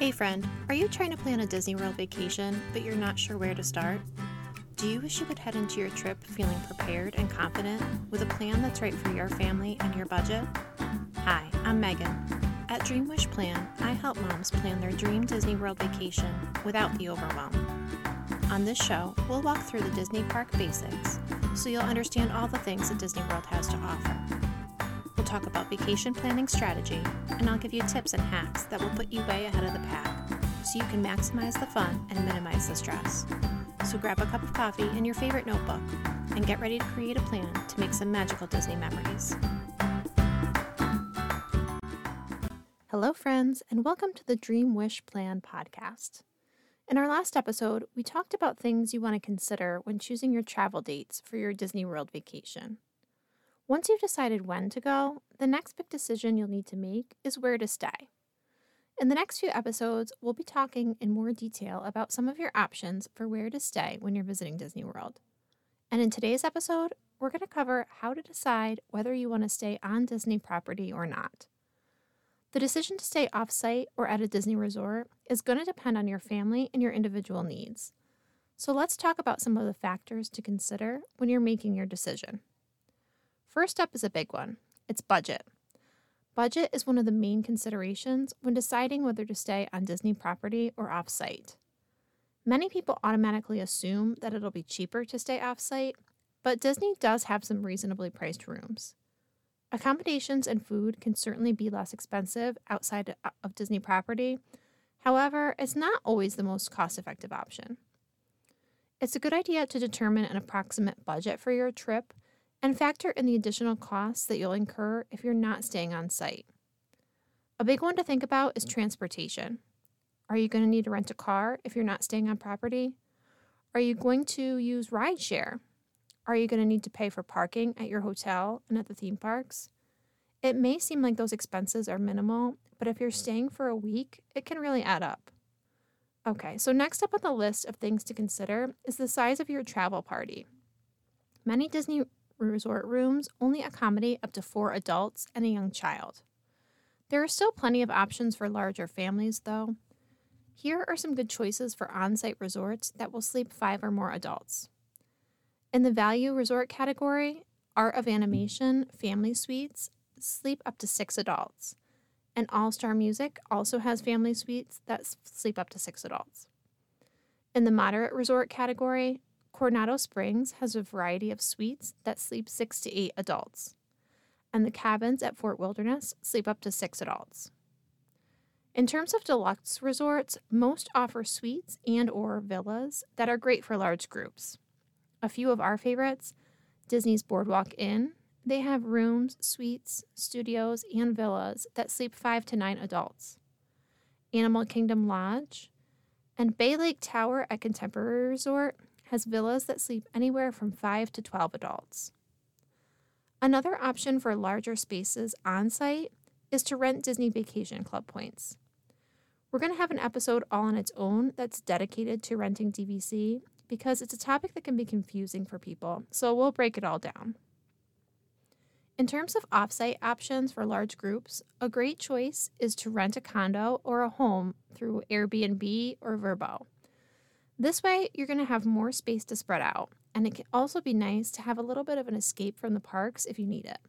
Hey friend, are you trying to plan a Disney World vacation, but you're not sure where to start? Do you wish you could head into your trip feeling prepared and confident with a plan that's right for your family and your budget? Hi, I'm Megan. At Dream Wish Plan, I help moms plan their dream Disney World vacation without the overwhelm. On this show, we'll walk through the Disney park basics so you'll understand all the things that Disney World has to offer. Talk about vacation planning strategy, and I'll give you tips and hacks that will put you way ahead of the pack so you can maximize the fun and minimize the stress. So grab a cup of coffee and your favorite notebook and get ready to create a plan to make some magical Disney memories. Hello, friends, and welcome to the Dream Wish Plan podcast. In our last episode, we talked about things you want to consider when choosing your travel dates for your Disney World vacation. Once you've decided when to go, the next big decision you'll need to make is where to stay. In the next few episodes, we'll be talking in more detail about some of your options for where to stay when you're visiting Disney World. And in today's episode, we're going to cover how to decide whether you want to stay on Disney property or not. The decision to stay off site or at a Disney resort is going to depend on your family and your individual needs. So let's talk about some of the factors to consider when you're making your decision. First up is a big one it's budget. Budget is one of the main considerations when deciding whether to stay on Disney property or off site. Many people automatically assume that it'll be cheaper to stay off site, but Disney does have some reasonably priced rooms. Accommodations and food can certainly be less expensive outside of Disney property. However, it's not always the most cost effective option. It's a good idea to determine an approximate budget for your trip and factor in the additional costs that you'll incur if you're not staying on site. A big one to think about is transportation. Are you going to need to rent a car if you're not staying on property? Are you going to use rideshare? Are you going to need to pay for parking at your hotel and at the theme parks? It may seem like those expenses are minimal, but if you're staying for a week, it can really add up. Okay, so next up on the list of things to consider is the size of your travel party. Many Disney resort rooms only accommodate up to four adults and a young child. There are still plenty of options for larger families, though. Here are some good choices for on site resorts that will sleep five or more adults. In the value resort category, Art of Animation Family Suites sleep up to six adults, and All Star Music also has family suites that sleep up to six adults. In the moderate resort category, Coronado Springs has a variety of suites that sleep six to eight adults, and the cabins at Fort Wilderness sleep up to six adults. In terms of deluxe resorts, most offer suites and or villas that are great for large groups. A few of our favorites Disney's Boardwalk Inn. They have rooms, suites, studios, and villas that sleep five to nine adults. Animal Kingdom Lodge and Bay Lake Tower at Contemporary Resort has villas that sleep anywhere from 5 to 12 adults. Another option for larger spaces on site is to rent Disney Vacation Club points. We're going to have an episode all on its own that's dedicated to renting DVC, because it's a topic that can be confusing for people, so we'll break it all down. In terms of offsite options for large groups, a great choice is to rent a condo or a home through Airbnb or Vrbo. This way, you're going to have more space to spread out, and it can also be nice to have a little bit of an escape from the parks if you need it.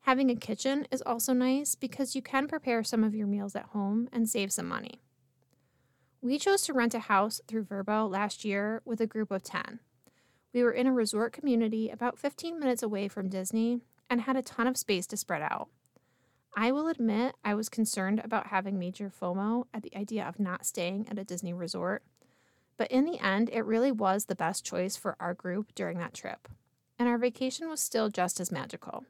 Having a kitchen is also nice because you can prepare some of your meals at home and save some money. We chose to rent a house through Vrbo last year with a group of 10. We were in a resort community about 15 minutes away from Disney and had a ton of space to spread out. I will admit I was concerned about having major FOMO at the idea of not staying at a Disney resort, but in the end, it really was the best choice for our group during that trip, and our vacation was still just as magical.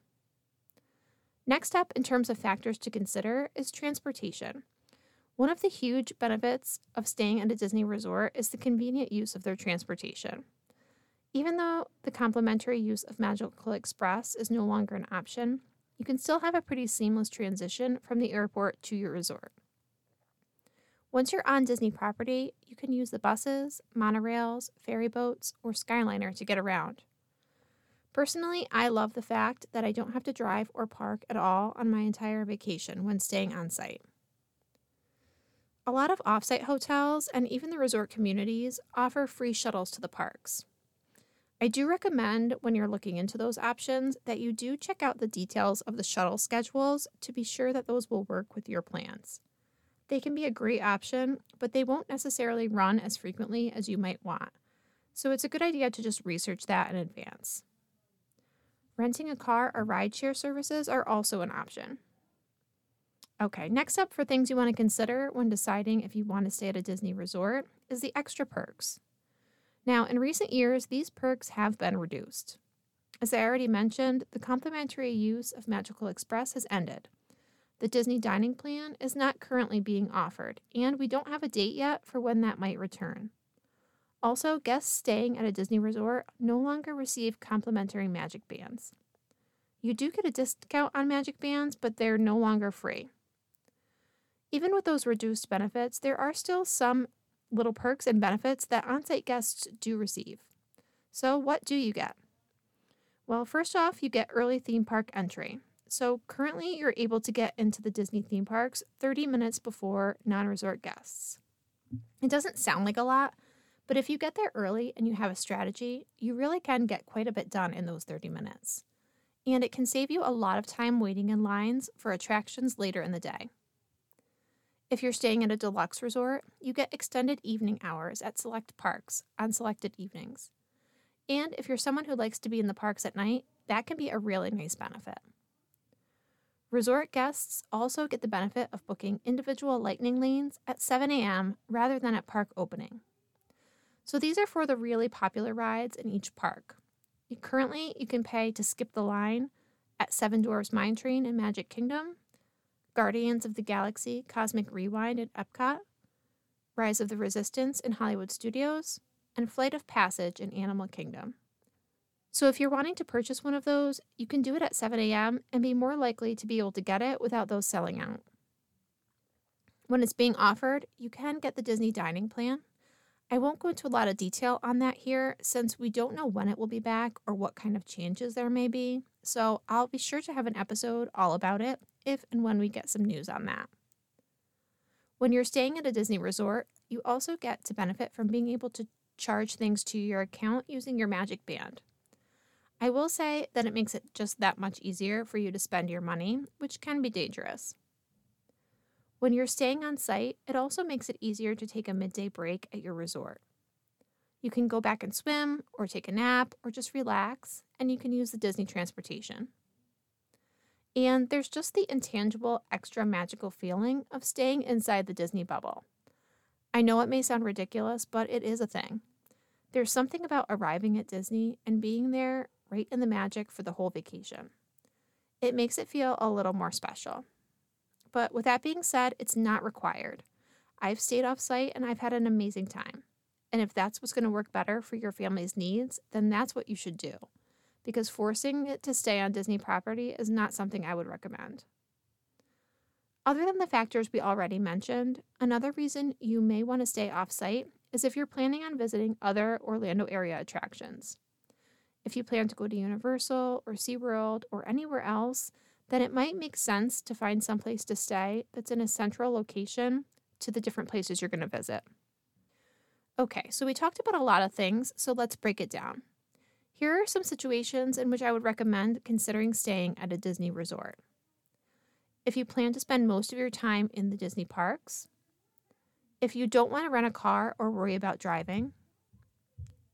Next up, in terms of factors to consider, is transportation. One of the huge benefits of staying at a Disney resort is the convenient use of their transportation. Even though the complimentary use of Magical Express is no longer an option, you can still have a pretty seamless transition from the airport to your resort. Once you're on Disney property, you can use the buses, monorails, ferry boats, or Skyliner to get around. Personally, I love the fact that I don't have to drive or park at all on my entire vacation when staying on site. A lot of offsite hotels and even the resort communities offer free shuttles to the parks. I do recommend when you're looking into those options that you do check out the details of the shuttle schedules to be sure that those will work with your plans. They can be a great option, but they won't necessarily run as frequently as you might want. So it's a good idea to just research that in advance. Renting a car or rideshare services are also an option. Okay, next up for things you want to consider when deciding if you want to stay at a Disney resort is the extra perks. Now, in recent years, these perks have been reduced. As I already mentioned, the complimentary use of Magical Express has ended. The Disney dining plan is not currently being offered, and we don't have a date yet for when that might return. Also, guests staying at a Disney resort no longer receive complimentary magic bands. You do get a discount on magic bands, but they're no longer free. Even with those reduced benefits, there are still some little perks and benefits that on site guests do receive. So, what do you get? Well, first off, you get early theme park entry. So, currently, you're able to get into the Disney theme parks 30 minutes before non resort guests. It doesn't sound like a lot, but if you get there early and you have a strategy, you really can get quite a bit done in those 30 minutes. And it can save you a lot of time waiting in lines for attractions later in the day. If you're staying at a deluxe resort, you get extended evening hours at select parks on selected evenings. And if you're someone who likes to be in the parks at night, that can be a really nice benefit. Resort guests also get the benefit of booking individual lightning lanes at 7 a.m. rather than at park opening. So these are for the really popular rides in each park. Currently, you can pay to skip the line at Seven Dwarfs Mine Train in Magic Kingdom Guardians of the Galaxy Cosmic Rewind at Epcot, Rise of the Resistance in Hollywood Studios, and Flight of Passage in Animal Kingdom. So, if you're wanting to purchase one of those, you can do it at 7 a.m. and be more likely to be able to get it without those selling out. When it's being offered, you can get the Disney dining plan. I won't go into a lot of detail on that here since we don't know when it will be back or what kind of changes there may be. So, I'll be sure to have an episode all about it if and when we get some news on that. When you're staying at a Disney resort, you also get to benefit from being able to charge things to your account using your Magic Band. I will say that it makes it just that much easier for you to spend your money, which can be dangerous. When you're staying on site, it also makes it easier to take a midday break at your resort. You can go back and swim, or take a nap, or just relax, and you can use the Disney transportation. And there's just the intangible, extra magical feeling of staying inside the Disney bubble. I know it may sound ridiculous, but it is a thing. There's something about arriving at Disney and being there right in the magic for the whole vacation. It makes it feel a little more special. But with that being said, it's not required. I've stayed off site and I've had an amazing time. And if that's what's going to work better for your family's needs, then that's what you should do because forcing it to stay on Disney property is not something I would recommend. Other than the factors we already mentioned, another reason you may want to stay off site is if you're planning on visiting other Orlando area attractions. If you plan to go to Universal or SeaWorld or anywhere else, then it might make sense to find someplace to stay that's in a central location to the different places you're going to visit. Okay, so we talked about a lot of things, so let's break it down. Here are some situations in which I would recommend considering staying at a Disney resort. If you plan to spend most of your time in the Disney parks, if you don't want to rent a car or worry about driving,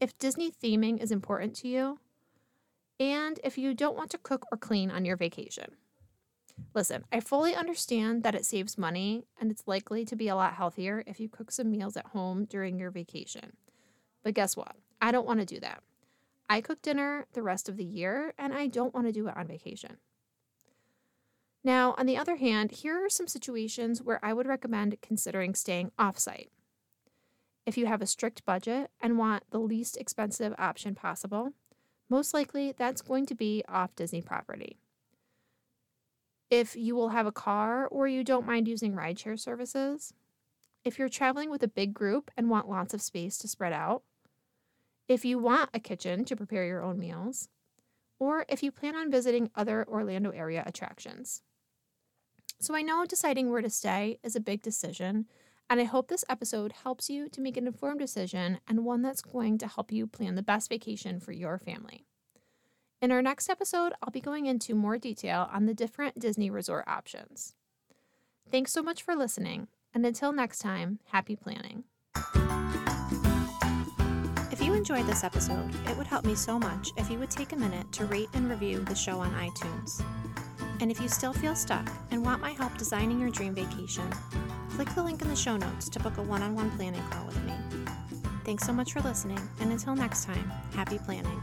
if Disney theming is important to you, and if you don't want to cook or clean on your vacation. Listen, I fully understand that it saves money and it's likely to be a lot healthier if you cook some meals at home during your vacation. But guess what? I don't want to do that. I cook dinner the rest of the year and I don't want to do it on vacation. Now, on the other hand, here are some situations where I would recommend considering staying offsite. If you have a strict budget and want the least expensive option possible, most likely that's going to be off Disney property. If you will have a car or you don't mind using rideshare services, if you're traveling with a big group and want lots of space to spread out, if you want a kitchen to prepare your own meals, or if you plan on visiting other Orlando area attractions. So I know deciding where to stay is a big decision, And I hope this episode helps you to make an informed decision and one that's going to help you plan the best vacation for your family. In our next episode, I'll be going into more detail on the different Disney resort options. Thanks so much for listening, and until next time, happy planning. If you enjoyed this episode, it would help me so much if you would take a minute to rate and review the show on iTunes. And if you still feel stuck and want my help designing your dream vacation, click the link in the show notes to book a one on one planning call with me. Thanks so much for listening, and until next time, happy planning.